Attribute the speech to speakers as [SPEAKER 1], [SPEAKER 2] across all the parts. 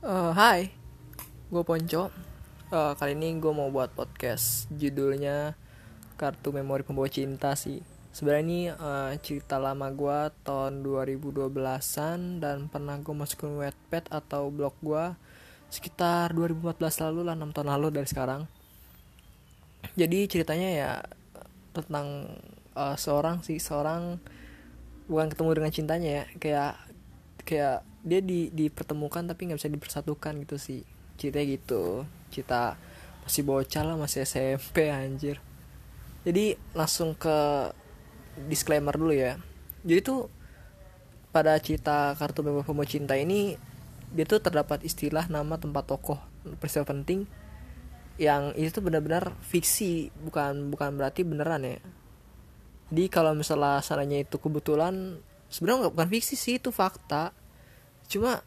[SPEAKER 1] Eh, hai, gue Ponco. Eh, kali ini gue mau buat podcast judulnya Kartu Memori Pembawa Cinta sih. Sebenarnya ini eh, cerita lama gue tahun 2012-an dan pernah gue masukin Wattpad atau blog gue sekitar 2014 lalu lah 6 tahun lalu dari sekarang. Jadi ceritanya ya tentang eh, seorang sih seorang bukan ketemu dengan cintanya ya kayak kayak dia di dipertemukan tapi nggak bisa dipersatukan gitu sih. Gitu. Cerita masih bocah lah masih SMP anjir. Jadi langsung ke disclaimer dulu ya. Jadi tuh pada cerita kartu pembawa cinta ini dia tuh terdapat istilah nama tempat tokoh peristiwa penting yang itu tuh benar-benar fiksi bukan bukan berarti beneran ya. Jadi kalau misalnya sananya itu kebetulan sebenarnya nggak bukan fiksi sih itu fakta cuma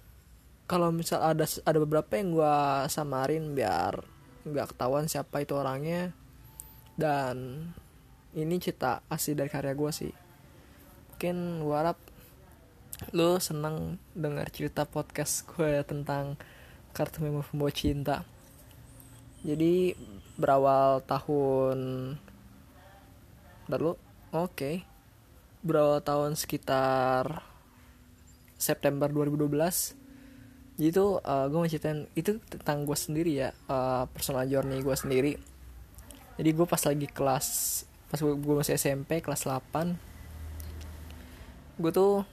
[SPEAKER 1] kalau misal ada ada beberapa yang gue samarin biar nggak ketahuan siapa itu orangnya. Dan ini cerita asli dari karya gue sih. Mungkin gue harap lo seneng dengar cerita podcast gue tentang kartu memo pembawa cinta. Jadi berawal tahun Bentar lu. Oke. Berawal tahun sekitar September 2012 Jadi tuh uh, gue mau ceritain Itu tentang gue sendiri ya uh, Personal journey gue sendiri. Jadi gue pas lagi kelas Pas gue masih SMP kelas 8 Gue tuh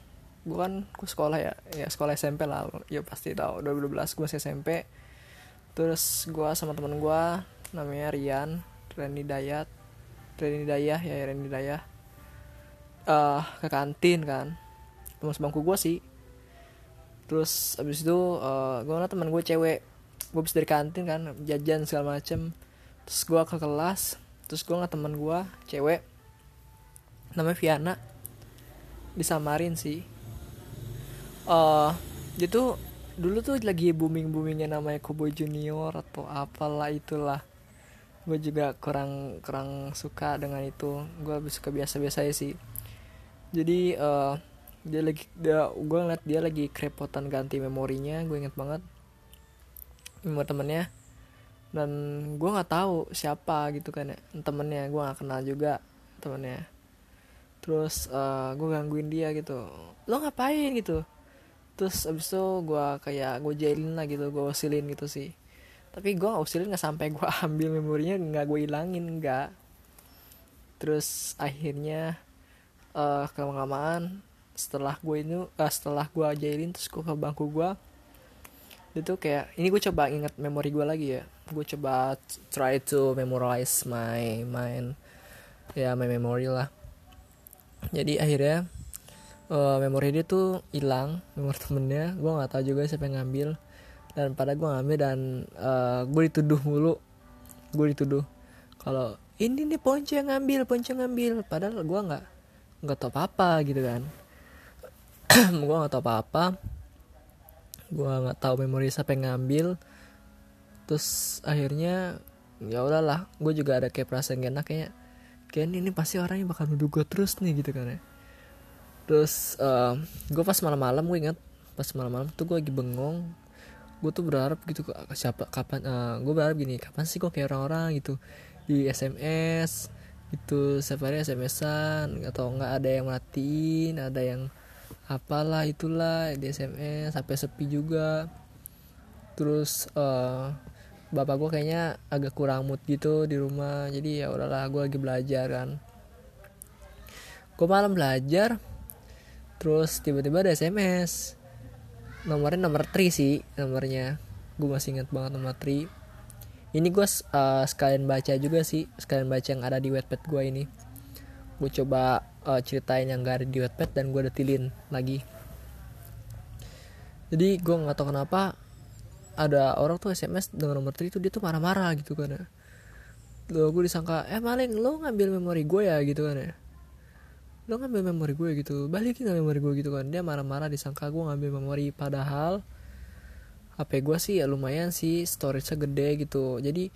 [SPEAKER 1] Gue kan gue sekolah ya Ya sekolah SMP lah Ya pasti tau 2012 gue masih SMP Terus gue sama temen gue Namanya Rian Reni Dayat Reni Dayah ya Reni Dayah uh, ke kantin kan. Teman sebangku gue sih terus abis itu uh, gue ngeliat teman gue cewek gue habis dari kantin kan jajan segala macem. Terus gue ke kelas terus gue ngeliat teman gue cewek namanya Viana disamarin sih. Uh, dia tuh dulu tuh lagi booming boomingnya namanya Kobo Junior atau apalah itulah. Gue juga kurang kurang suka dengan itu. Gue lebih suka biasa-biasa aja sih. Jadi uh, dia lagi dia gue ngeliat dia lagi kerepotan ganti memorinya gue inget banget. Memori temennya. Dan gue nggak tahu siapa gitu kan ya. Temennya gue nggak kenal juga temennya. Terus uh, gue gangguin dia gitu. Lo ngapain? gitu. Terus abis itu gue kayak gue jailin lah gitu gue usilin gitu sih. Tapi gue nggak usilin nggak sampai gue ambil memorinya nggak gue hilangin nggak. Terus akhirnya uh, kelamaan setelah gue ini uh, setelah gue ajailin terus gue ke bangku gue itu kayak ini gue coba ingat memori gue lagi ya. Gue coba try to memorize my mind ya my memory lah. Jadi akhirnya uh, memori dia tuh hilang memori temennya. Gue nggak tahu juga siapa yang ngambil. Dan pada gue ngambil dan uh, gue dituduh mulu. Gue dituduh. Kalau ini nih ponco yang ngambil ponco ngambil. Padahal gue nggak nggak tau apa apa gitu kan gue nggak tau apa apa gue nggak tahu memori siapa yang ngambil. Terus akhirnya ya udahlah gue juga ada kayak perasaan gak enak kayak kayak ini pasti orang yang bakal nuduh gue terus nih gitu kan ya. Terus uh, gue pas malam-malam gue ingat pas malam-malam tuh gue lagi bengong. Gue tuh berharap gitu siapa kapan uh, gue berharap gini kapan sih kok kayak orang-orang? Gitu. Di SMS itu setiap hari SMS-an atau enggak ada yang matiin ada yang apalah itulah di SMS sampai sepi juga. Terus uh, bapak gue kayaknya agak kurang mood gitu di rumah. Jadi ya udahlah gue lagi belajar kan. Gue malam belajar terus tiba-tiba ada SMS nomornya nomor 3 sih nomornya. Gue masih ingat banget nomor 3 ini gue uh, sekalian baca juga sih sekalian baca yang ada di wetpad gue ini. Gue coba uh, ceritain yang gak ada di wetpad dan gue detilin lagi. Jadi gue nggak tahu kenapa ada orang tuh sms dengan nomor 3 itu dia tuh marah-marah gitu kan ya. Lo gue disangka eh maling lo ngambil memori gue ya? gitu kan ya. Lo ngambil memori gue gitu. Balikin nggak memori gue gitu kan. Dia marah-marah disangka gue ngambil memori padahal HP gue sih ya lumayan sih storage-nya gede gitu. Jadi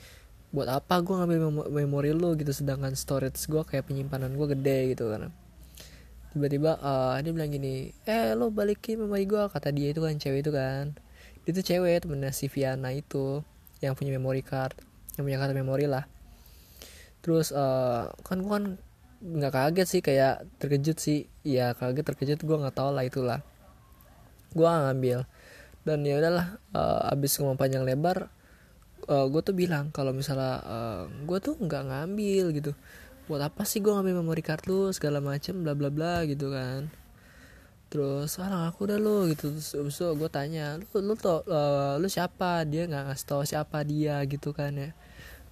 [SPEAKER 1] buat apa gue ngambil mem memori lo gitu. Sedangkan storage gue kayak penyimpanan gue gede gitu kan. Tiba-tiba uh, dia bilang gini eh lo balikin memori gue kata dia itu kan cewek itu kan. Itu cewek temennya si Viana itu yang punya memory card yang punya kartu memori lah. Terus uh, kan gue kan nggak kaget sih kayak terkejut sih. Ya kaget terkejut gue nggak tahu lah itulah. Gue ngambil. Dan ya udahlah uh, abis ngomong panjang lebar uh, gue tuh bilang kalau misalnya uh, gue tuh nggak ngambil gitu. Buat apa sih gue ngambil memory card lu segala macem bla bla bla gitu kan. Terus ah aku udah lo gitu. Terus abis gue tanya lu lu tau uh, lu siapa? Dia nggak ngasih tau siapa dia gitu kan ya.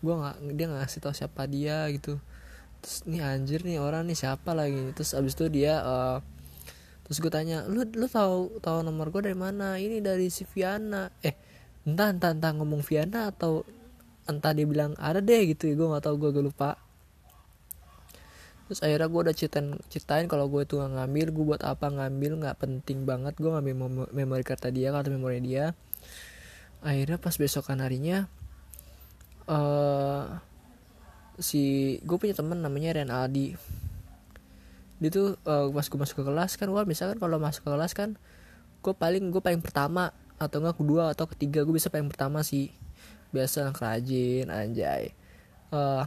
[SPEAKER 1] Gue nggak dia nggak ngasih tau siapa dia gitu. Terus nih anjir nih orang nih siapa lagi? Terus abis itu dia uh, terus gue tanya lu lu tahu tahu nomor gue dari mana? Ini dari si Viana. Eh entah entah entah ngomong Viana atau entah dia bilang ada deh gitu gue nggak tahu gue gue lupa. Terus akhirnya gue udah ceritain ceritain kalau gue tuh nggak ngambil gue buat apa ngambil nggak penting banget gue ngambil mem memori kartu dia kartu memori dia. Akhirnya pas besokan harinya uh, si gue punya temen namanya Ren Aldi. Dia tuh uh, pas gue masuk ke kelas kan wah misalkan kalau masuk ke kelas kan gue paling gue paling pertama atau enggak kedua atau ketiga gue bisa paling pertama sih. Biasa rajin anjay. Uh,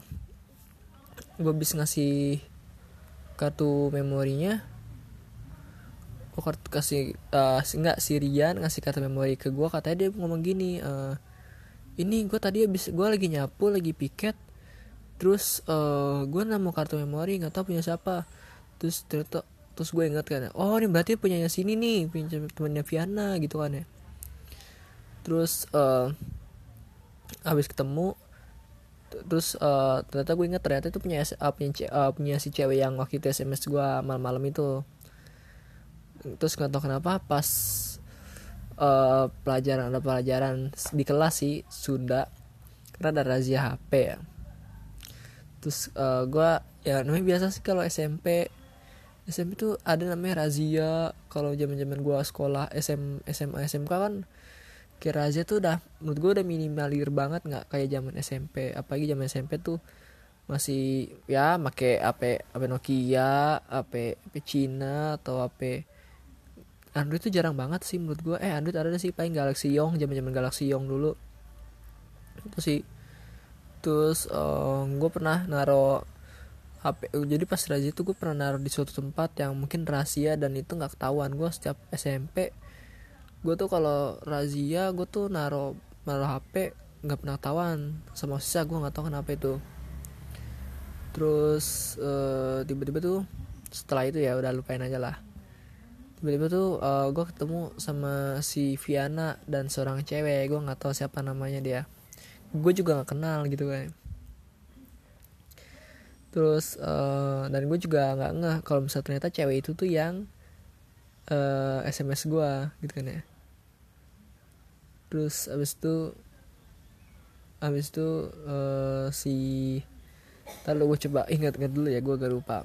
[SPEAKER 1] gue bisa ngasih kartu memorinya gue kartu kasih uh, enggak si Rian ngasih kartu memori ke gue katanya dia ngomong gini uh, ini gue tadi habis gue lagi nyapu lagi piket terus uh, gue nemu kartu memori nggak tahu punya siapa. Terus terus gue ingat kan oh ini berarti punyanya sini nih punya temannya Viana gitu kan ya terus uh, habis ketemu terus uh, ternyata gue ingat ternyata itu punya uh, punya, uh, punya si cewek yang waktu itu sms gue malam-malam itu. Terus nggak tahu kenapa pas uh, pelajaran ada pelajaran di kelas sih Sunda karena ada razia HP ya. Terus uh, gue ya namanya biasa sih kalau SMP SMP tuh ada namanya razia. Kalau zaman zaman gue sekolah SM SMA SMK kan kayak razia tuh udah menurut gue udah minimalir banget nggak kayak zaman SMP apalagi zaman SMP tuh masih ya make HP HP Nokia HP HP Cina atau HP Android tuh jarang banget sih menurut gue eh Android ada sih? Paling Galaxy Young zaman zaman Galaxy Young dulu. Itu sih. Terus uh, eh, gue pernah naro HP jadi pas razia itu gue pernah naro di suatu tempat yang mungkin rahasia dan itu nggak ketahuan. Gue setiap SMP gue tuh kalau razia gue tuh naro naro HP nggak pernah ketahuan sama sisa gue nggak tahu kenapa itu. Terus uh, tiba-tiba tuh setelah itu ya udah lupain aja lah. Tiba-tiba tuh uh, eh, gue ketemu sama si Viana dan seorang cewek gue nggak tahu siapa namanya dia. Gue juga nggak kenal gitu kan. Terus uh, dan gue juga nggak ngeh kalau misalnya ternyata cewek itu tuh yang uh, eh, sms gue gitu kan ya. Terus abis itu abis itu uh, si Lalu gue coba ingat-ingat dulu ya gue gak lupa.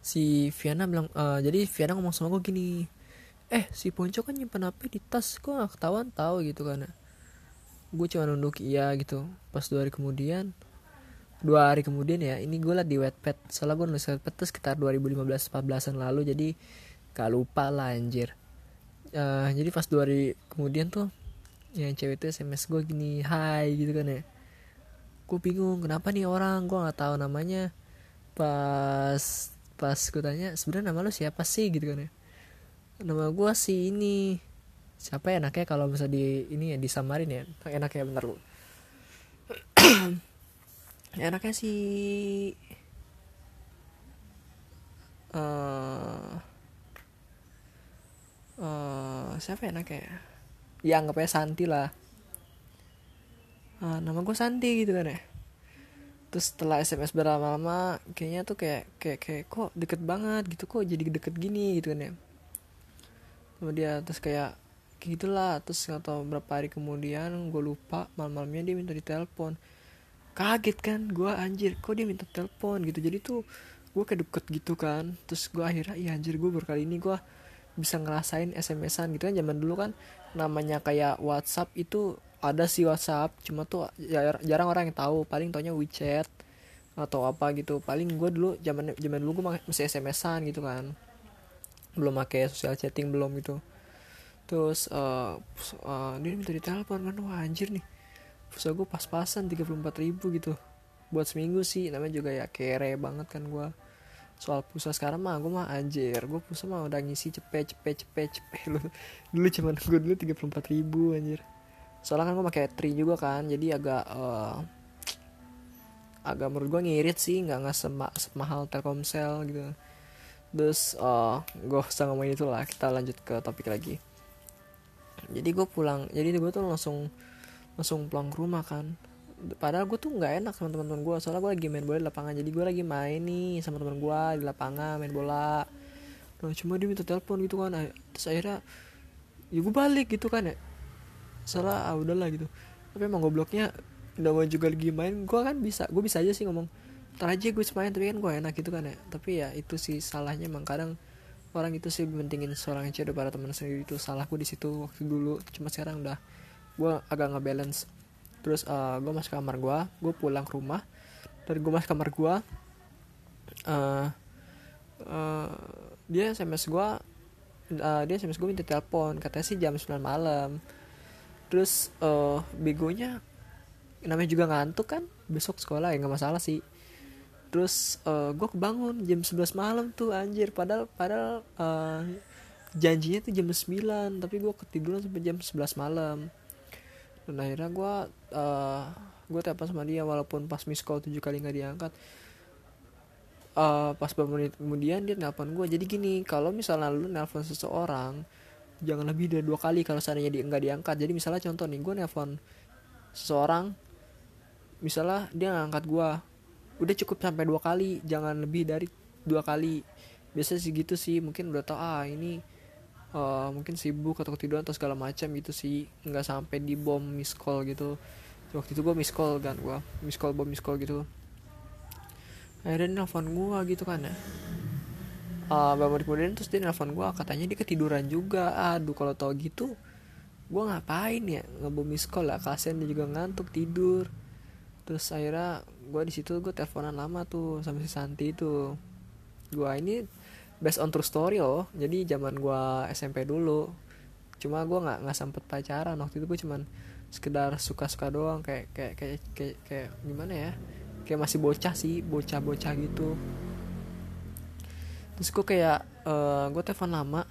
[SPEAKER 1] Si Viana bilang uh, jadi Viana ngomong sama gue gini eh si Ponco kan nyimpen HP di tas kok gak ketahuan tahu gitu kan gue cuma nunduk iya gitu. Pas dua hari kemudian dua hari kemudian ya ini gue lah di wetpad soalnya gue nulis wetpad tuh sekitar 2015 14an lalu jadi gak lupa lah anjir. Uh, jadi pas dua hari kemudian tuh yang cewek itu sms gue gini hai gitu kan ya. Gue bingung kenapa nih orang? Gue nggak tahu namanya. Pas pas gue tanya sebenarnya nama lu siapa sih? Gitu kan ya. Nama gue sih ini. Siapa ya enaknya kalau bisa di ini ya disamarin ya. Enaknya bentar lu enaknya sih uh, uh, siapa ya enaknya? Ya anggapnya Santi lah. Uh, nama gue Santi gitu kan ya. Terus setelah SMS berlama-lama kayaknya tuh kayak kayak kayak kok deket banget gitu kok jadi deket gini gitu kan ya. Sama dia terus kayak gitulah terus nggak tahu berapa hari kemudian gue lupa malam-malamnya dia minta ditelepon kaget kan gue anjir kok dia minta telepon gitu. Jadi tuh gue kayak deket gitu kan. Terus gue akhirnya iya anjir gue berkali ini gue bisa ngerasain SMS-an gitu kan. Zaman dulu kan namanya kayak WhatsApp itu ada sih WhatsApp cuma tuh jarang orang yang tahu. Paling taunya WeChat atau apa gitu. Paling gue dulu zaman zaman dulu gue masih SMS-an gitu kan. Belum pakai sosial chatting belum gitu. Terus uh, uh, dia minta ditelepon kan wah anjir nih pulsa gue pas-pasan 34 ribu gitu. Buat seminggu sih namanya juga ya kere banget kan gue soal pulsa sekarang mah gue mah anjir. Gue pulsa mah udah ngisi cepet cepet cepet cepet. Lu dulu cuman gue dulu 34 ribu anjir. Soalnya kan gue pakai tri juga kan jadi agak uh, agak menurut gue ngirit sih nggak nggak sema semahal telkomsel gitu. Terus uh, gue usah ngomongin itu lah kita lanjut ke topik lagi. Jadi gue pulang jadi gue tuh langsung langsung pulang ke rumah kan. Padahal gue tuh nggak enak sama teman-teman gue soalnya gue lagi main bola di lapangan. Jadi gue lagi main nih sama teman gue di lapangan main bola. Nah cuma dia minta telepon gitu kan. Terus akhirnya ya gue balik gitu kan ya. Salah ah udahlah gitu. Tapi emang gobloknya mau juga lagi main. Gue kan bisa gue bisa aja sih ngomong ntar aja gue main tapi kan gue enak gitu kan ya. Tapi ya itu sih salahnya. Emang kadang orang itu sih mentingin seorang cewek daripada teman sendiri itu. Salahku di situ waktu dulu. Cuma sekarang udah gue agak nggak balance terus uh, gue masuk kamar gue gue pulang ke rumah. Dari gue masuk kamar gue uh, uh, dia sms gue uh, dia sms gue minta telepon. Katanya sih jam 9 malam. Terus uh, begonya namanya juga ngantuk kan besok sekolah ya nggak masalah sih. Terus uh, eh, gue kebangun jam 11 malam tuh anjir. Padahal padahal uh, janjinya tuh jam 9 tapi gue ketiduran sampai jam 11 malam dan akhirnya gue uh, gue telepon sama dia walaupun pas miss call tujuh kali nggak diangkat uh, pas beberapa menit kemudian dia nelpon gue jadi gini kalau misalnya lu nelpon seseorang jangan lebih dari dua kali kalau seandainya dia nggak diangkat. Jadi misalnya contoh nih gue nelpon seseorang misalnya dia ngangkat gue udah cukup sampai dua kali jangan lebih dari dua kali. Biasa sih gitu sih mungkin udah tau ah ini uh, mungkin sibuk atau ketiduran atau segala macam gitu sih. Nggak sampai di bom miss call gitu. Waktu itu gue miss call kan gue miss call bom miss call gitu. Akhirnya nelfon gue gitu kan ya. Uh, beberapa kemudian terus dia nelfon gue katanya dia ketiduran juga. Aduh kalau tau gitu gue ngapain ya ngebom miss call lah. Kasian dia juga ngantuk tidur. Terus akhirnya gue di situ gue teleponan lama tuh sama si Santi itu gue ini based on true story loh. Jadi zaman gue SMP dulu cuma gue nggak nggak sempet pacaran. Waktu itu gue cuman sekedar suka-suka doang kayak kayak kayak kayak, kayak gimana ya? Kayak masih bocah sih bocah-bocah gitu. Terus gue kayak uh, gue telepon lama.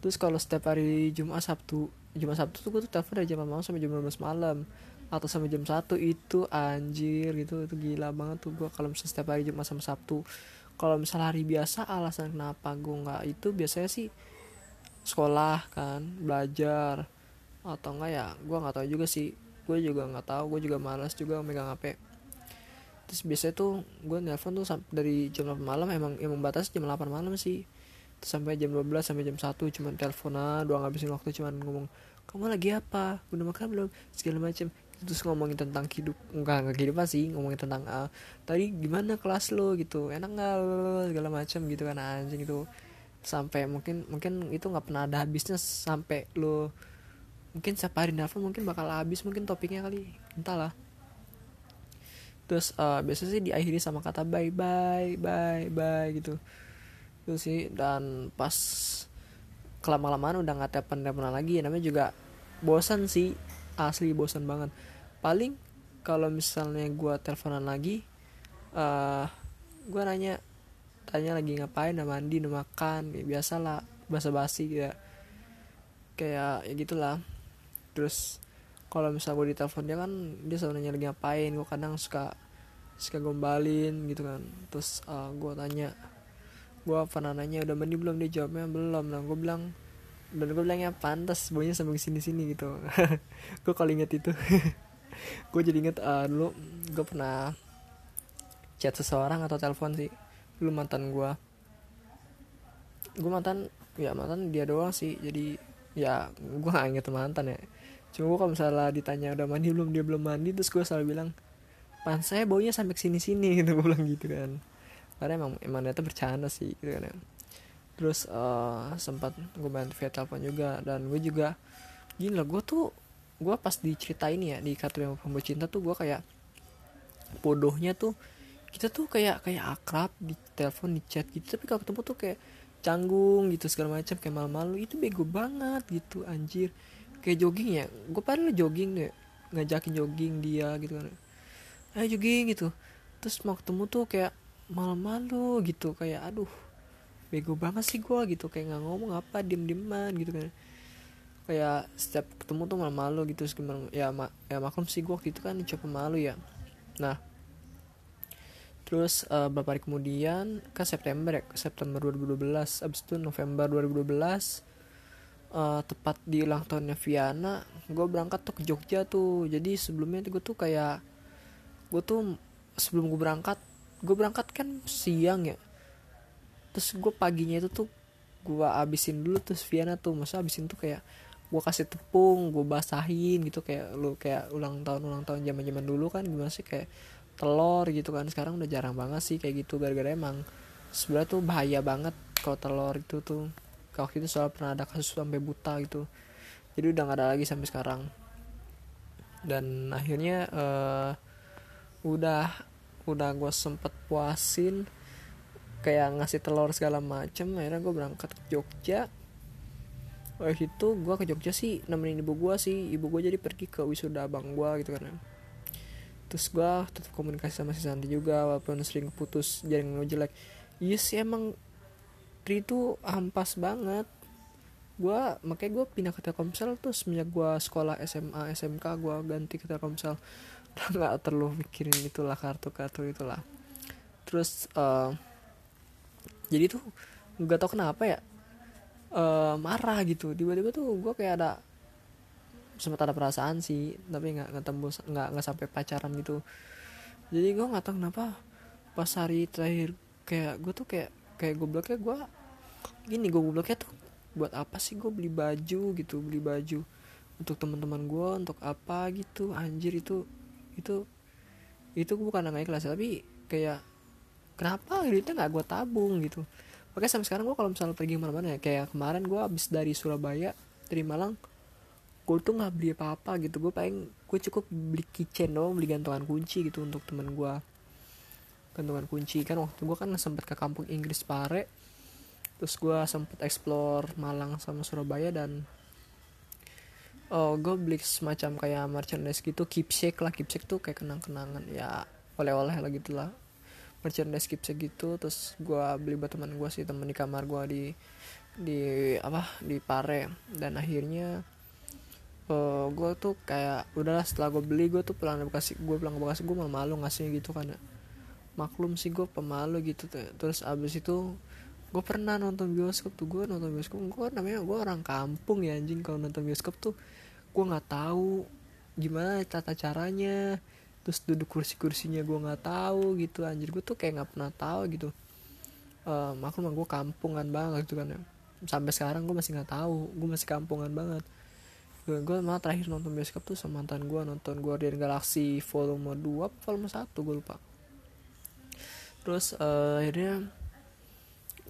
[SPEAKER 1] Terus kalau setiap hari Jumat Sabtu Jumat Sabtu tuh gue tuh telepon dari jam malam sampai jam 12 malam. Atau sampai jam satu itu anjir gitu. Itu gila banget tuh gue kalau setiap hari Jumat sama Sabtu kalau misalnya hari biasa alasan kenapa gue nggak itu biasanya sih sekolah kan belajar. Atau enggak ya gue nggak tahu juga sih. Gue juga nggak tahu gue juga malas juga megang hp terus biasanya tuh gue nelpon tuh dari jam 8 malam emang emang batas jam 8 malam sih. Terus sampai jam 12 sampai jam 1 cuman teleponan doang ngabisin waktu cuman ngomong kamu lagi apa? Udah makan belum? Segala macam terus ngomongin tentang hidup enggak enggak kehidupan sih ngomongin tentang uh, tadi gimana kelas lo gitu enak nggak segala macam gitu kan anjing itu. Sampai mungkin mungkin itu nggak pernah ada habisnya sampai lo mungkin setiap hari nelfon mungkin bakal habis mungkin topiknya kali entahlah. Terus uh, biasanya sih diakhiri sama kata bye bye bye bye gitu. Itu sih dan pas kelama lamaan udah nggak telepon teleponan lagi namanya juga bosan sih asli bosan banget. Paling kalau misalnya gue teleponan lagi uh, eh, gue nanya tanya lagi ngapain udah mandi udah makan ya biasalah basa basi ya kayak ya gitulah. Terus kalau misalnya gue ditelepon dia kan dia selalu nanya lagi ngapain gue kadang suka suka gombalin gitu kan. Terus uh, eh, gue tanya gue pernah nanya udah mandi belum? Dia jawabnya belum. Nah gue bilang dan gue bilangnya pantas baunya sampai sini sini gitu. Gue kalau inget itu gue jadi inget uh, dulu gue pernah chat seseorang atau telepon sih. Dulu mantan gue gue mantan ya mantan dia doang sih. Jadi ya gue gak inget mantan ya. Cuma gue kalau misalnya ditanya udah mandi belum dia belum mandi terus gue selalu bilang pan saya baunya sampai sini sini gitu gue bilang gitu kan. Karena emang emang ternyata bercanda sih gitu kan ya terus uh, sempat gue bantu via telepon juga dan gue juga gini lah gue tuh gue pas diceritain ya di kartu yang pembuat cinta tuh gue kayak bodohnya tuh kita tuh kayak kayak akrab di telepon di chat gitu tapi kalau ketemu tuh kayak canggung gitu segala macam kayak malu-malu itu bego banget gitu anjir. Kayak jogging ya gue padahal jogging deh ngajakin jogging dia gitu kan. Ayo jogging gitu. Terus mau ketemu tuh kayak malu-malu gitu kayak aduh bego banget sih gue gitu kayak nggak ngomong apa diem dieman gitu kan. Kayak setiap ketemu tuh malu-malu gitu ya mak ya maklum sih gue waktu itu kan coba malu ya. Nah terus uh, beberapa hari kemudian ke September ya ke September 2012 abis itu November 2012 uh, eh, tepat di ulang tahunnya Viana gue berangkat tuh ke Jogja tuh. Jadi sebelumnya gue tuh kayak gue tuh sebelum gue berangkat gue berangkat kan siang ya terus gue paginya itu tuh gue abisin dulu terus Viana tuh. Masa abisin tuh kayak gue kasih tepung gue basahin gitu. Kayak lu kayak ulang tahun ulang tahun zaman zaman dulu kan gimana sih? Kayak telur gitu kan. Sekarang udah jarang banget sih kayak gitu. Gara-gara emang sebenarnya tuh bahaya banget kalau telur itu tuh. Waktu itu soal pernah ada kasus sampai buta gitu. Jadi udah nggak ada lagi sampai sekarang. Dan akhirnya uh, udah udah gue sempet puasin kayak ngasih telur segala macem akhirnya gue berangkat ke Jogja. Waktu itu gue ke Jogja sih nemenin ibu gue sih ibu gue jadi pergi ke wisuda abang gue gitu kan terus gue tetap komunikasi sama si Santi juga walaupun sering putus jaring jelek. Iya sih emang Tri itu ampas banget. Gue makanya gue pindah ke Telkomsel tuh semenjak gue sekolah SMA SMK gue ganti ke Telkomsel. Nggak terlalu mikirin itulah kartu kartu itulah. Terus uh, jadi tuh nggak tau kenapa ya uh, marah gitu. Tiba-tiba tuh gue kayak ada sempat ada perasaan sih tapi nggak tembus nggak nggak sampai pacaran gitu. Jadi gue nggak tahu kenapa pas hari terakhir kayak gue tuh kayak kayak gobloknya gue gini gue gobloknya tuh buat apa sih gue beli baju gitu beli baju untuk teman-teman gue untuk apa gitu anjir itu itu itu bukan namanya kelas tapi kayak kenapa duitnya nggak gue tabung gitu. Makanya sampai sekarang gue kalau misalnya pergi ke mana-mana ya kayak kemarin gue habis dari Surabaya dari Malang gue tuh nggak beli apa-apa gitu. Gue paling gue cukup beli kitchen doang beli gantungan kunci gitu untuk temen gue gantungan kunci kan waktu gue kan sempet ke kampung Inggris Pare terus gue sempet explore Malang sama Surabaya dan oh gue beli semacam kayak merchandise gitu keepsake lah. Keepsake tuh kayak kenang-kenangan ya oleh-oleh lah gitu lah merchandise keepsake gitu terus gue beli buat teman gue sih temen di kamar gue di di apa di Pare. Dan akhirnya uh, eh, gue tuh kayak udahlah setelah gue beli gue tuh pulang ke bekasi gue pulang ke bekasi gue malu malu ngasihnya gitu ya maklum sih gue pemalu gitu tuh terus abis itu gue pernah nonton bioskop tuh gue nonton bioskop gue namanya gue orang kampung ya anjing. Kalau nonton bioskop tuh gue nggak tahu gimana tata caranya terus duduk kursi kursinya gue nggak tahu gitu anjir. Gue tuh kayak nggak pernah tahu gitu. Uh, maklum gue kampungan banget gitu kan ya. Sampai sekarang gue masih nggak tahu gue masih kampungan banget. Gue gue malah terakhir nonton bioskop tuh sama mantan gue nonton Guardian Galaxy volume 2 volume 1 gue lupa. Terus uh, akhirnya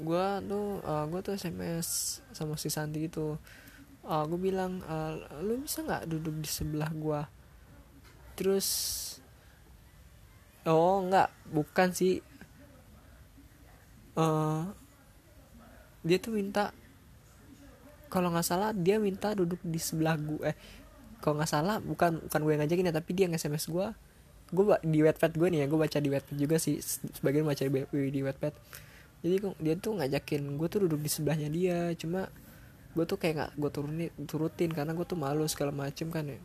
[SPEAKER 1] gue tuh uh, gue tuh SMS sama si Santi gitu. Uh, gue bilang uh, lu bisa nggak duduk di sebelah gue terus oh nggak bukan sih. Uh, dia tuh minta kalau nggak salah dia minta duduk di sebelah gue. Eh kalau nggak salah bukan bukan gue yang ngajakin ya tapi dia nge-sms gue. Gue di wetpad gue nih ya gue baca di wetpad juga sih. Sebagian baca di, di wetpad jadi dia tuh ngajakin gue tuh duduk di sebelahnya dia. Cuma gue tuh kayak nggak gue turunin turutin karena gue tuh malu segala macem kan ya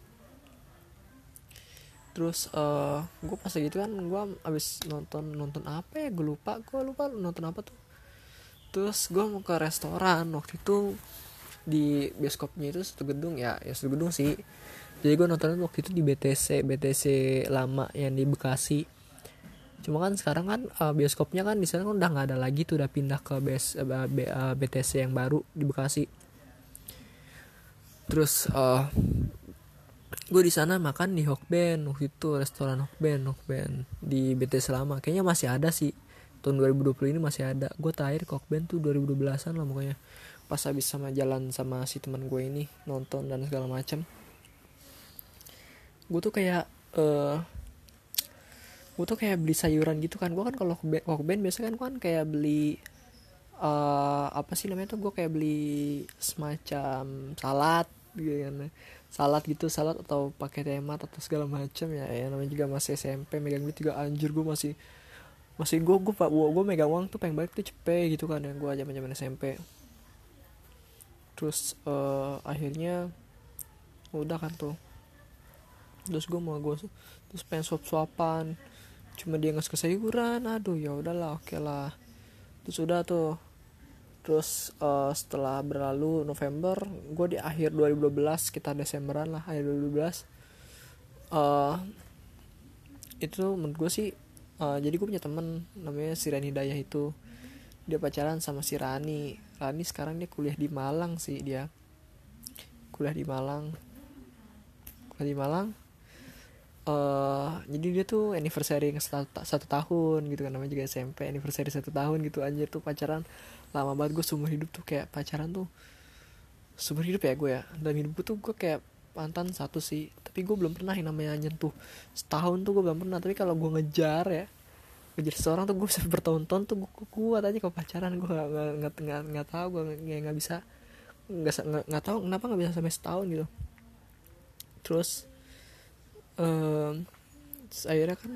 [SPEAKER 1] terus uh, eh, gue pas gitu kan gue abis nonton nonton apa ya? Gue lupa gue lupa nonton apa tuh. Terus gue mau ke restoran waktu itu di bioskopnya itu satu gedung ya ya satu gedung sih. Jadi gue nonton waktu itu di BTC BTC lama yang di Bekasi. Cuma kan sekarang kan uh, bioskopnya kan di sana kan udah nggak ada lagi tuh udah pindah ke BS, uh, B, uh, BTC yang baru di Bekasi. Terus uh, gue di sana makan di Hokben waktu itu restoran Hokben Hokben di BTC lama kayaknya masih ada sih. Tahun 2020 ini masih ada. Gue terakhir ke Hokben tuh 2012an lah pokoknya. Pas habis sama jalan sama si teman gue ini nonton dan segala macam gue tuh kayak uh, gue tuh kayak beli sayuran gitu kan. Gue kan kalau band biasa kan gue kan kayak beli uh, apa sih namanya tuh? Gue kayak beli semacam salad gitu kan salad gitu salad atau pakai temat atau segala macam ya ya namanya juga masih SMP megang duit juga. Anjir gue masih masih gue gue pak gue megang uang tuh pengen balik tuh cepet gitu kan ya gue zaman zaman SMP terus uh, akhirnya udah kan tuh. Terus gue mau gue terus pengen suap suapan cuma dia ngasih kesayuran aduh ya udahlah oke okay lah. Terus udah tuh terus uh, setelah berlalu November gue di akhir 2012 kita Desemberan lah akhir 2012 uh, eh, itu menurut gue sih uh, jadi gue punya temen namanya si Rani itu. Dia pacaran sama si Rani. Rani sekarang dia kuliah di Malang sih dia. Kuliah di Malang. Kuliah di Malang uh, jadi dia tuh anniversary satu, satu tahun gitu kan namanya juga SMP anniversary satu tahun gitu. Anjir tuh pacaran lama banget. Gue seumur hidup tuh kayak pacaran tuh seumur hidup ya gue ya. Dan hidup gue tuh gue kayak mantan satu sih. Tapi gue belum pernah yang namanya nyentuh. Setahun tuh gue belum pernah. Tapi kalau gue ngejar ya ngejar seseorang tuh gue bisa bertahun-tahun tuh gue kuat aja kalau pacaran. Gue nggak nggak nggak nggak tahu gue nggak nggak bisa nggak nggak tahu kenapa nggak bisa sampai setahun gitu. Terus um, akhirnya kan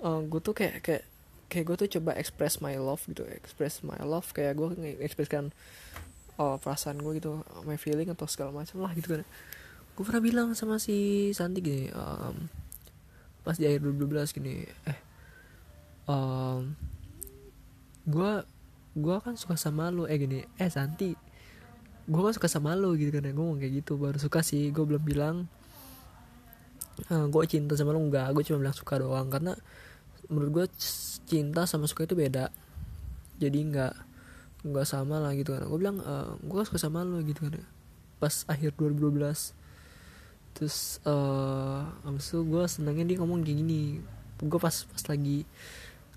[SPEAKER 1] um, gue tuh kayak kayak kayak gue tuh coba express my love gitu express my love kayak gue ekspresikan oh, perasaan gue gitu my feeling atau segala macam lah gitu kan. Gue pernah bilang sama si Santi gini um, pas di akhir 2012 gini eh um, gue gue kan suka sama lo eh gini eh Santi gue kan suka sama lo gitu kan ya gue ngomong kayak gitu baru suka sih gue belum bilang uh, gue cinta sama lo enggak. Gue cuma bilang suka doang karena menurut gue cinta sama suka itu beda. Jadi nggak nggak sama lah gitu kan. Gue bilang e, eh, gue suka sama lo gitu kan pas akhir 2012 terus uh, itu gue senangnya dia ngomong kayak gini. Gue pas pas lagi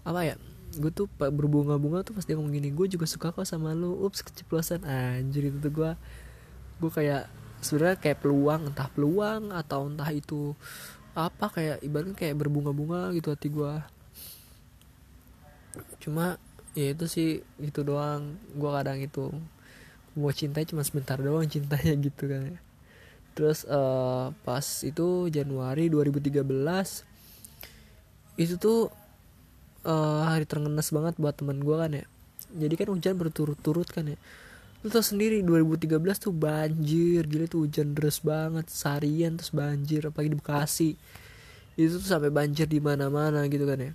[SPEAKER 1] apa ya gue tuh berbunga-bunga tuh pas dia ngomong gini gue juga suka kok sama lo ups keceplosan. Anjir itu tuh gue gue kayak sebenarnya kayak peluang entah peluang atau entah itu apa kayak ibaratnya kayak berbunga-bunga gitu hati gue cuma ya itu sih gitu doang. Gue kadang itu mau cinta cuma sebentar doang cintanya gitu kan. Terus uh, pas itu Januari 2013 itu tuh uh, hari terengenes banget buat teman gue kan ya. Jadi kan hujan berturut-turut kan ya lu tau sendiri 2013 tuh banjir gila tuh hujan deras banget seharian terus banjir apalagi di Bekasi. Itu tuh sampai banjir di mana-mana gitu kan ya.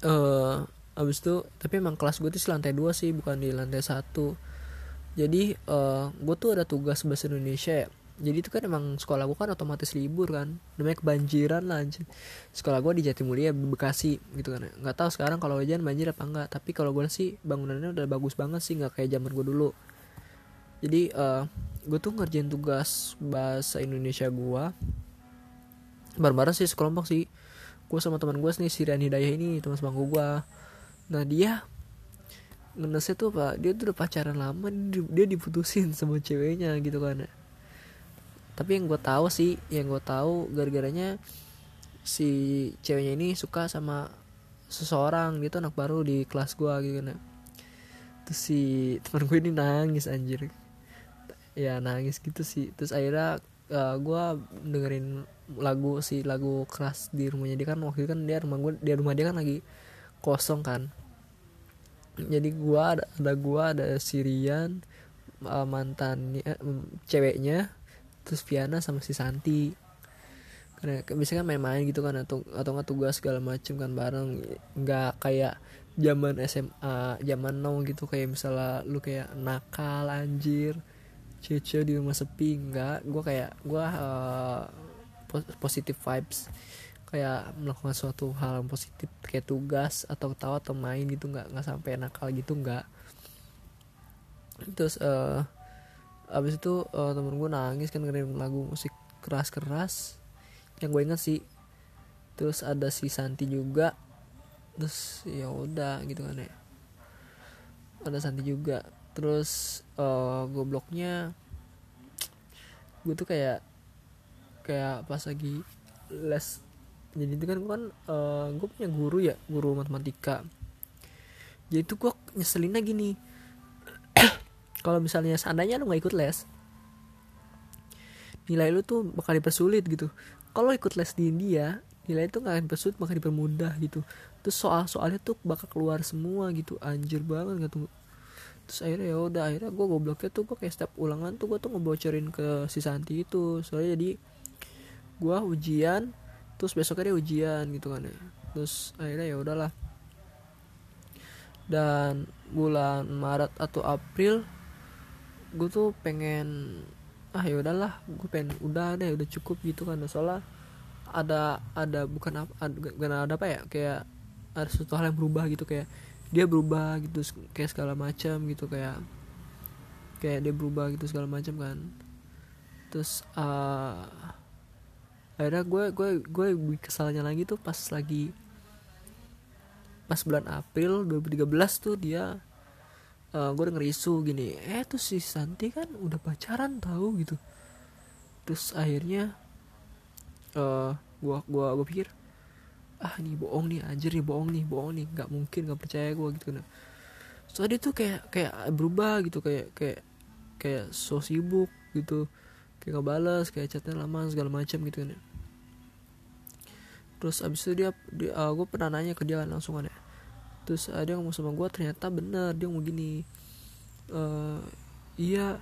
[SPEAKER 1] Uh, abis itu tapi emang kelas gue tuh di lantai dua sih bukan di lantai satu. Jadi uh, eh, gue tuh ada tugas bahasa Indonesia ya jadi itu kan emang sekolah gue kan otomatis libur kan. Namanya kebanjiran lah anjir sekolah gue di Jatimulya Bekasi gitu kan. Nggak tahu sekarang kalau hujan banjir apa enggak tapi kalau gue sih bangunannya udah bagus banget sih nggak kayak zaman gue dulu. Jadi uh, eh, gue tuh ngerjain tugas bahasa Indonesia gue bareng-bareng sih sekelompok sih. Gue sama teman gue nih si Rian Hidayah ini teman sebangku gue nah dia ngenesnya tuh apa? Dia tuh udah pacaran lama dia diputusin sama ceweknya gitu kan tapi yang gue tahu sih yang gue tahu gara-garanya si ceweknya ini suka sama seseorang. Gitu anak baru di kelas gue gitu kan. Terus si teman gue ini nangis anjir. Ya nangis gitu sih. Terus akhirnya uh, eh, gue dengerin lagu si lagu keras di rumahnya dia kan. Waktu itu kan dia rumah gue dia rumah dia kan lagi kosong kan. Jadi gua ada, ada gua ada Sirian uh, mantannya uh, ceweknya terus Viana sama si Santi. Karena biasanya kan main-main gitu kan atau atau nggak tugas segala macem kan bareng. Nggak kayak zaman SMA zaman now gitu kayak misalnya lu kayak nakal anjir cece di rumah sepi nggak. Gue kayak gue uh, positive vibes. Kayak melakukan suatu hal yang positif kayak tugas atau tawa atau main gitu nggak nggak sampai nakal gitu nggak. Terus uh, abis itu uh, temen gue nangis kan dengerin lagu musik keras keras yang gue inget sih terus ada si Santi juga. Terus ya udah gitu kan ya. Ada Santi juga. Terus uh, gobloknya gue tuh kayak kayak pas lagi les. Jadi itu kan gue kan uh, gue punya guru ya guru matematika. Jadi tuh gue nyeselinnya gini kalau misalnya seandainya lu nggak ikut les nilai lu tuh bakal dipersulit gitu. Kalau ikut les di India nilai itu nggak akan dipersulit bakal dipermudah gitu. Terus soal-soalnya tuh bakal keluar semua gitu. Anjir banget gitu terus akhirnya ya udah akhirnya gue gobloknya tuh gue kayak setiap ulangan tuh gue tuh ngebocorin ke si Santi itu. Soalnya jadi gue ujian terus besoknya dia ujian gitu kan ya. Terus akhirnya ya udahlah. Dan bulan Maret atau April gue tuh pengen ah ya udahlah gue pengen udah deh udah cukup gitu kan. Soalnya ada ada bukan apa ada, ada apa ya kayak ada sesuatu hal yang berubah gitu kayak dia berubah gitu kayak segala macam gitu kayak kayak dia berubah gitu segala macam kan. Terus uh, akhirnya gue gue gue kesalnya lagi tuh pas lagi pas bulan April 2013 tuh dia uh, gue denger isu gini. Eh tuh si Santi kan udah pacaran tahu gitu. Terus akhirnya uh, gua gua gua pikir ah nih bohong nih anjir nih bohong nih bohong nih nggak mungkin nggak percaya gue gitu nah so dia tuh kayak kayak berubah gitu kayak kayak kayak so sibuk gitu. Kayak nggak balas kayak chatnya lama segala macam gitu kan terus abis itu dia, dia uh, gue pernah nanya ke dia kan langsung kan ya terus ada yang ngomong sama gue ternyata bener. Dia ngomong gini uh, iya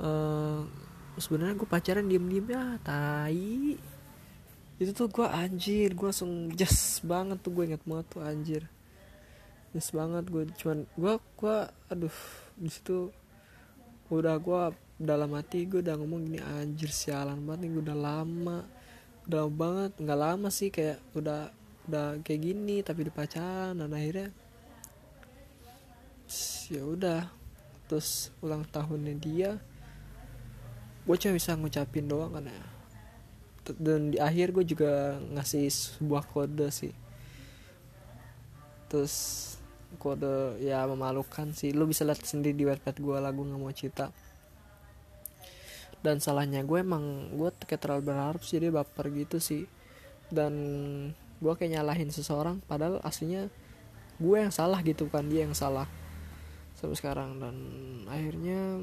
[SPEAKER 1] uh, sebenarnya gue pacaran diem diem ya tai. Itu tuh gue anjir gue langsung jas banget tuh gue inget banget tuh anjir. Jas banget gue cuman gue gue aduh di situ udah gue dalam hati gue udah ngomong gini anjir sialan banget nih gue udah lama udah banget nggak lama sih kayak udah udah kayak gini tapi di pacaran dan akhirnya ya udah. Terus ulang tahunnya dia gue cuma bisa ngucapin doang kan ya. Dan di akhir gue juga ngasih sebuah kode sih. Terus kode ya memalukan sih. Lu bisa lihat sendiri di website gue lagu nggak mau cerita. Dan salahnya gue emang gue kayak terlalu berharap sih dia baper gitu sih. Dan gue kayak nyalahin seseorang padahal aslinya gue yang salah gitu kan dia yang salah sampai sekarang. Dan akhirnya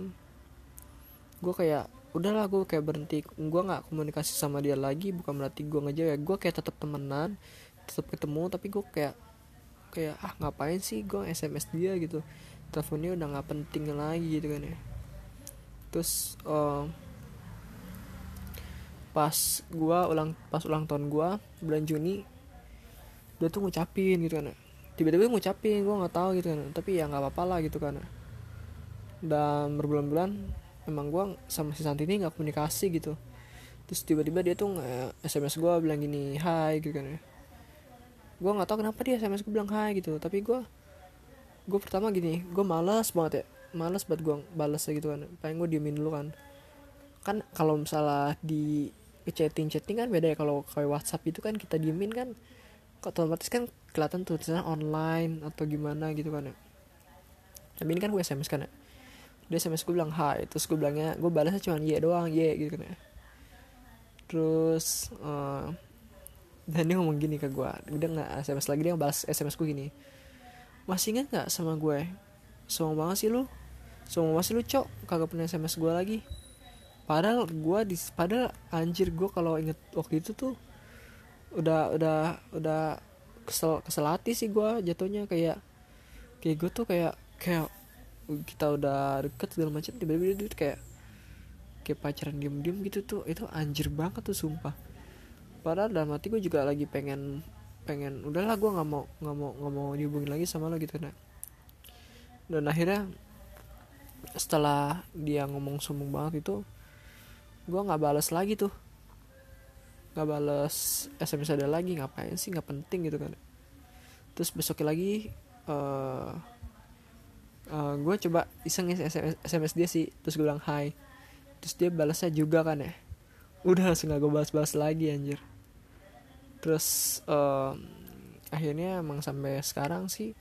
[SPEAKER 1] gue kayak udahlah gue kayak berhenti. Gue nggak komunikasi sama dia lagi bukan berarti gue ngejauh ya gue kayak tetap temenan tetap ketemu tapi gue kayak kayak ah ngapain sih gue sms dia? Gitu. Teleponnya udah nggak penting lagi gitu kan ya. Terus uh, pas gue ulang pas ulang tahun gue bulan Juni dia tuh ngucapin gitu kan. Tiba-tiba ngucapin gue nggak tahu gitu kan. Tapi ya nggak apa-apa lah gitu kan. Dan berbulan-bulan emang gue sama si Santi ini nggak komunikasi gitu. Terus tiba-tiba dia tuh sms gue bilang gini hai gitu kan ya. Gue nggak tahu kenapa dia sms gue bilang hai gitu. Tapi gue gue pertama gini gue malas banget ya. Malas buat gue balas gitu kan. Pengen gue diemin dulu kan. Kan kalau misalnya di chatting chatting kan beda ya. Kalau kayak WhatsApp itu kan kita diemin kan otomatis kan kelihatan tulisannya online atau gimana gitu kan ya. Tapi ini kan gue sms kan ya. Dia sms gue bilang hai. Terus gue bilangnya gue balasnya cuma ye doang ye gitu kan ya. Terus uh, dan dia ngomong gini ke gue udah nggak sms lagi dia balas sms gue gini. Masih ingat nggak sama gue? Sombong banget sih lu. Sombong banget sih lu cok. Kagak pernah sms gue lagi. Padahal gue di padahal anjir gue kalau inget waktu itu tuh udah udah udah kesel kesel hati sih gue jatuhnya. Kayak kayak gue tuh kayak kayak kita udah deket segala macam tiba-tiba dia kayak kayak pacaran diem-diem gitu tuh. Itu anjir banget tuh sumpah. Padahal dalam hati gue juga lagi pengen pengen udahlah gue nggak mau nggak mau nggak mau dihubungin lagi sama lo gitu nah dan akhirnya setelah dia ngomong sombong banget itu gue nggak balas lagi tuh nggak balas sms ada lagi ngapain sih nggak penting gitu kan. Terus besoknya lagi uh, uh, gue coba iseng SMS, sms dia sih. Terus gue bilang hai. Terus dia balasnya juga kan ya. Udah langsung gak gue balas-balas lagi anjir. Terus uh, akhirnya emang sampai sekarang sih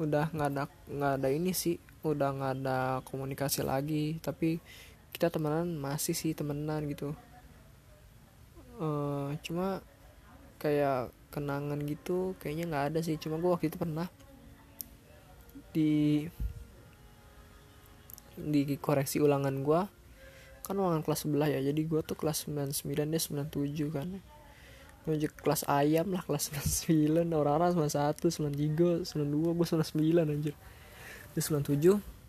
[SPEAKER 1] udah nggak ada nggak ada ini sih udah nggak ada komunikasi lagi. Tapi kita temenan masih sih temenan gitu uh, cuma kayak kenangan gitu kayaknya nggak ada sih. Cuma gue waktu itu pernah di di koreksi ulangan gue kan ulangan kelas sebelah ya. Jadi gue tuh kelas 99 dia 97 kan. Menuju kelas ayam lah kelas 99 orang-orang 91 93 92 gue 99 anjir. Dia 97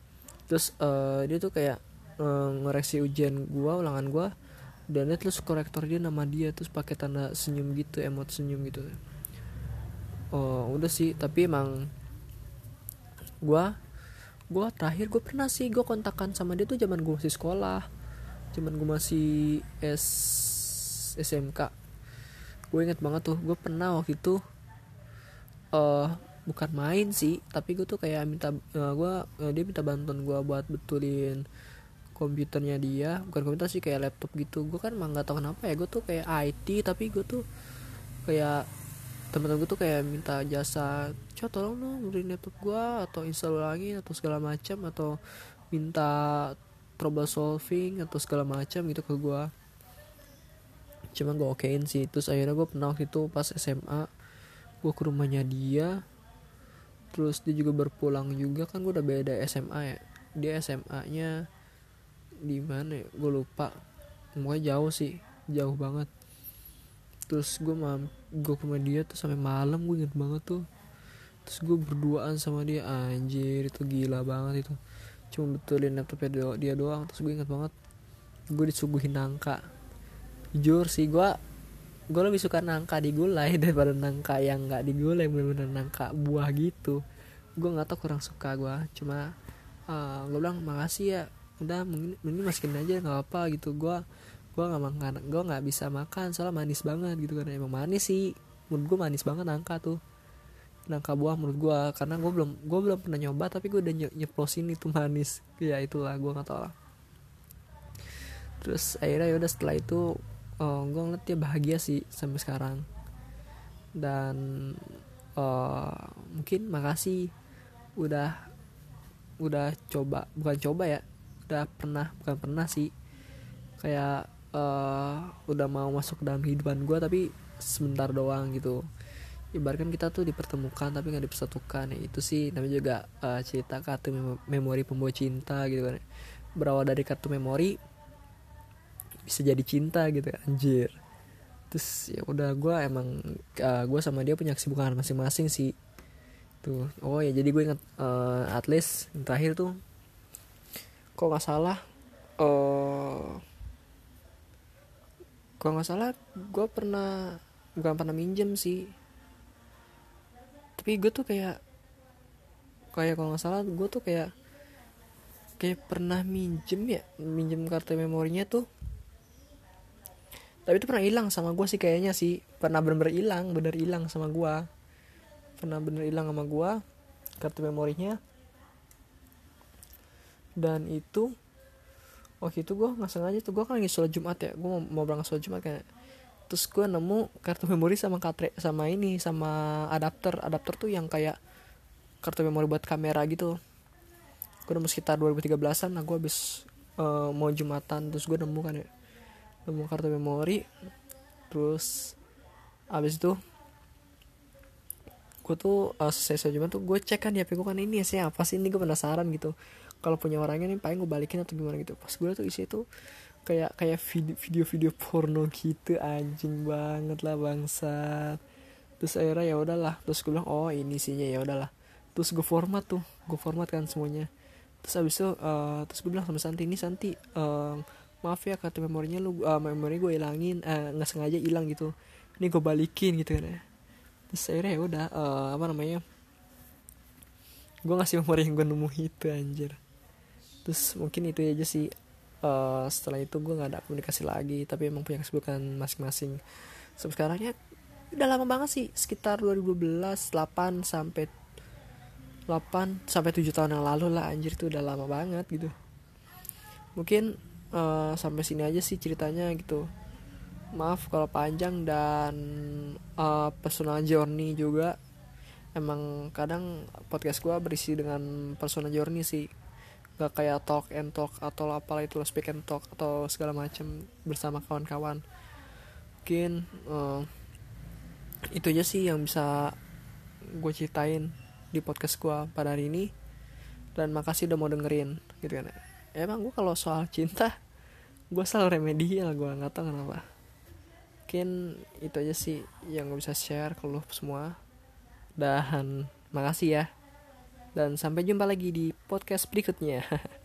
[SPEAKER 1] terus uh, dia tuh kayak uh, ngoreksi ujian gue ulangan gue dan terus korektor dia nama dia terus pakai tanda senyum gitu emot senyum gitu. Oh udah sih tapi emang gue gue terakhir gue pernah sih gue kontakkan sama dia tuh zaman gue masih sekolah zaman gue masih S SMK gue inget banget tuh gue pernah waktu itu uh, bukan main sih tapi gue tuh kayak minta uh, gue uh, dia minta bantuan gue buat betulin komputernya dia bukan komputer sih kayak laptop gitu. Gue kan emang nggak tahu kenapa ya gue tuh kayak IT tapi gue tuh kayak teman-teman gue tuh kayak minta jasa coba tolong dong beliin laptop gue atau install lagi atau segala macam atau minta trouble solving atau segala macam gitu ke gue cuma gue okein sih terus akhirnya gue pernah waktu itu pas SMA gue ke rumahnya dia terus dia juga berpulang juga kan gue udah beda SMA ya. Dia SMA nya di mana ya? Gue lupa. Pokoknya jauh sih. Jauh banget. Terus gue mam gue ke dia tuh sampai malam gue inget banget tuh. Terus gue berduaan sama dia. Anjir itu gila banget itu. Cuma betulin laptopnya dia, dia doang. Terus gue inget banget gue disuguhin nangka. Jujur sih gue gue lebih suka nangka digulai daripada nangka yang nggak digulai. Bener-bener nangka buah gitu. Gue nggak tau kurang suka gue cuma uh, eh, gue bilang makasih ya udah mending masukin aja nggak apa gitu. Gue gue nggak makan gue nggak bisa makan soalnya manis banget gitu kan. Emang manis sih. Menurut gue manis banget nangka tuh. Nangka buah menurut gue karena gue belum gue belum pernah nyoba tapi gue udah ny nyeplosin itu manis. Ya itulah gue nggak tahu lah. Terus akhirnya ya udah setelah itu oh, gue ngeliat dia bahagia sih sampai sekarang. Dan uh, mungkin makasih udah udah coba bukan coba ya udah pernah bukan pernah sih. Kayak uh, udah mau masuk dalam kehidupan gue tapi sebentar doang gitu. Ibaratkan kita tuh dipertemukan tapi nggak dipersatukan. Ya itu sih namanya juga uh, cerita kartu memori pembawa cinta gitu kan. Berawal dari kartu memori bisa jadi cinta gitu anjir. Terus ya udah gue emang uh, eh, gue sama dia punya kesibukan masing-masing sih. Tuh oh ya jadi gue ingat uh, at least yang terakhir tuh kok nggak salah uh, kalau nggak salah gue pernah bukan pernah minjem sih. Tapi gue tuh kayak kayak kalau nggak salah gue tuh kayak kayak pernah minjem ya minjem kartu memorinya tuh. Tapi itu pernah hilang sama gue sih kayaknya sih. Pernah bener-bener hilang bener hilang sama gue pernah bener hilang sama gue kartu memorinya dan itu waktu itu gue nggak sengaja tuh. Gue kan lagi sholat jumat ya. Gue mau, mau berangkat sholat jumat kayak terus gue nemu kartu memori sama katre sama ini sama adapter. Adapter tuh yang kayak kartu memori buat kamera gitu. Gue nemu sekitar 2013an nah gue habis uh, mau jumatan terus gue nemu kan ya. Nemu kartu memori. Terus abis itu gue tuh uh, selesai jumat tuh gue cek kan di hp gue kan ini sih apa sih? Ini gue penasaran gitu kalau punya orangnya nih paling gue balikin atau gimana gitu. Pas gue tuh isi itu kayak kayak video-video porno gitu anjing banget lah bangsa terus akhirnya ya udahlah terus gue bilang oh ini isinya ya udahlah. Terus gue format tuh gue format kan semuanya. Terus abis itu uh, terus gue bilang sama Santi ini Santi uh, maaf ya kartu memorinya lu uh, memori gue hilangin nggak uh, sengaja hilang gitu. Ini gue balikin gitu kan ya. Terus akhirnya ya udah uh, apa namanya gue ngasih memori yang gue nemu itu anjir terus mungkin itu aja sih uh, setelah itu gue nggak ada komunikasi lagi tapi emang punya kesibukan masing-masing. Sampai sekarang ya udah lama banget sih sekitar 2012 8 sampai 8 sampai 7 tahun yang lalu lah anjir itu udah lama banget gitu. Mungkin uh, sampai sini aja sih ceritanya gitu. Maaf kalau panjang dan uh, personal journey juga. Emang kadang podcast gue berisi dengan personal journey sih gak kayak talk and talk atau apalah itu speak and talk atau segala macam bersama kawan-kawan. Mungkin uh, itu aja sih yang bisa gue ceritain di podcast gue pada hari ini. Dan makasih udah mau dengerin gitu kan emang gue kalau soal cinta gue selalu remedial gue nggak tahu kenapa. Mungkin itu aja sih yang gue bisa share ke lo semua. Dan makasih ya dan sampai jumpa lagi di podcast berikutnya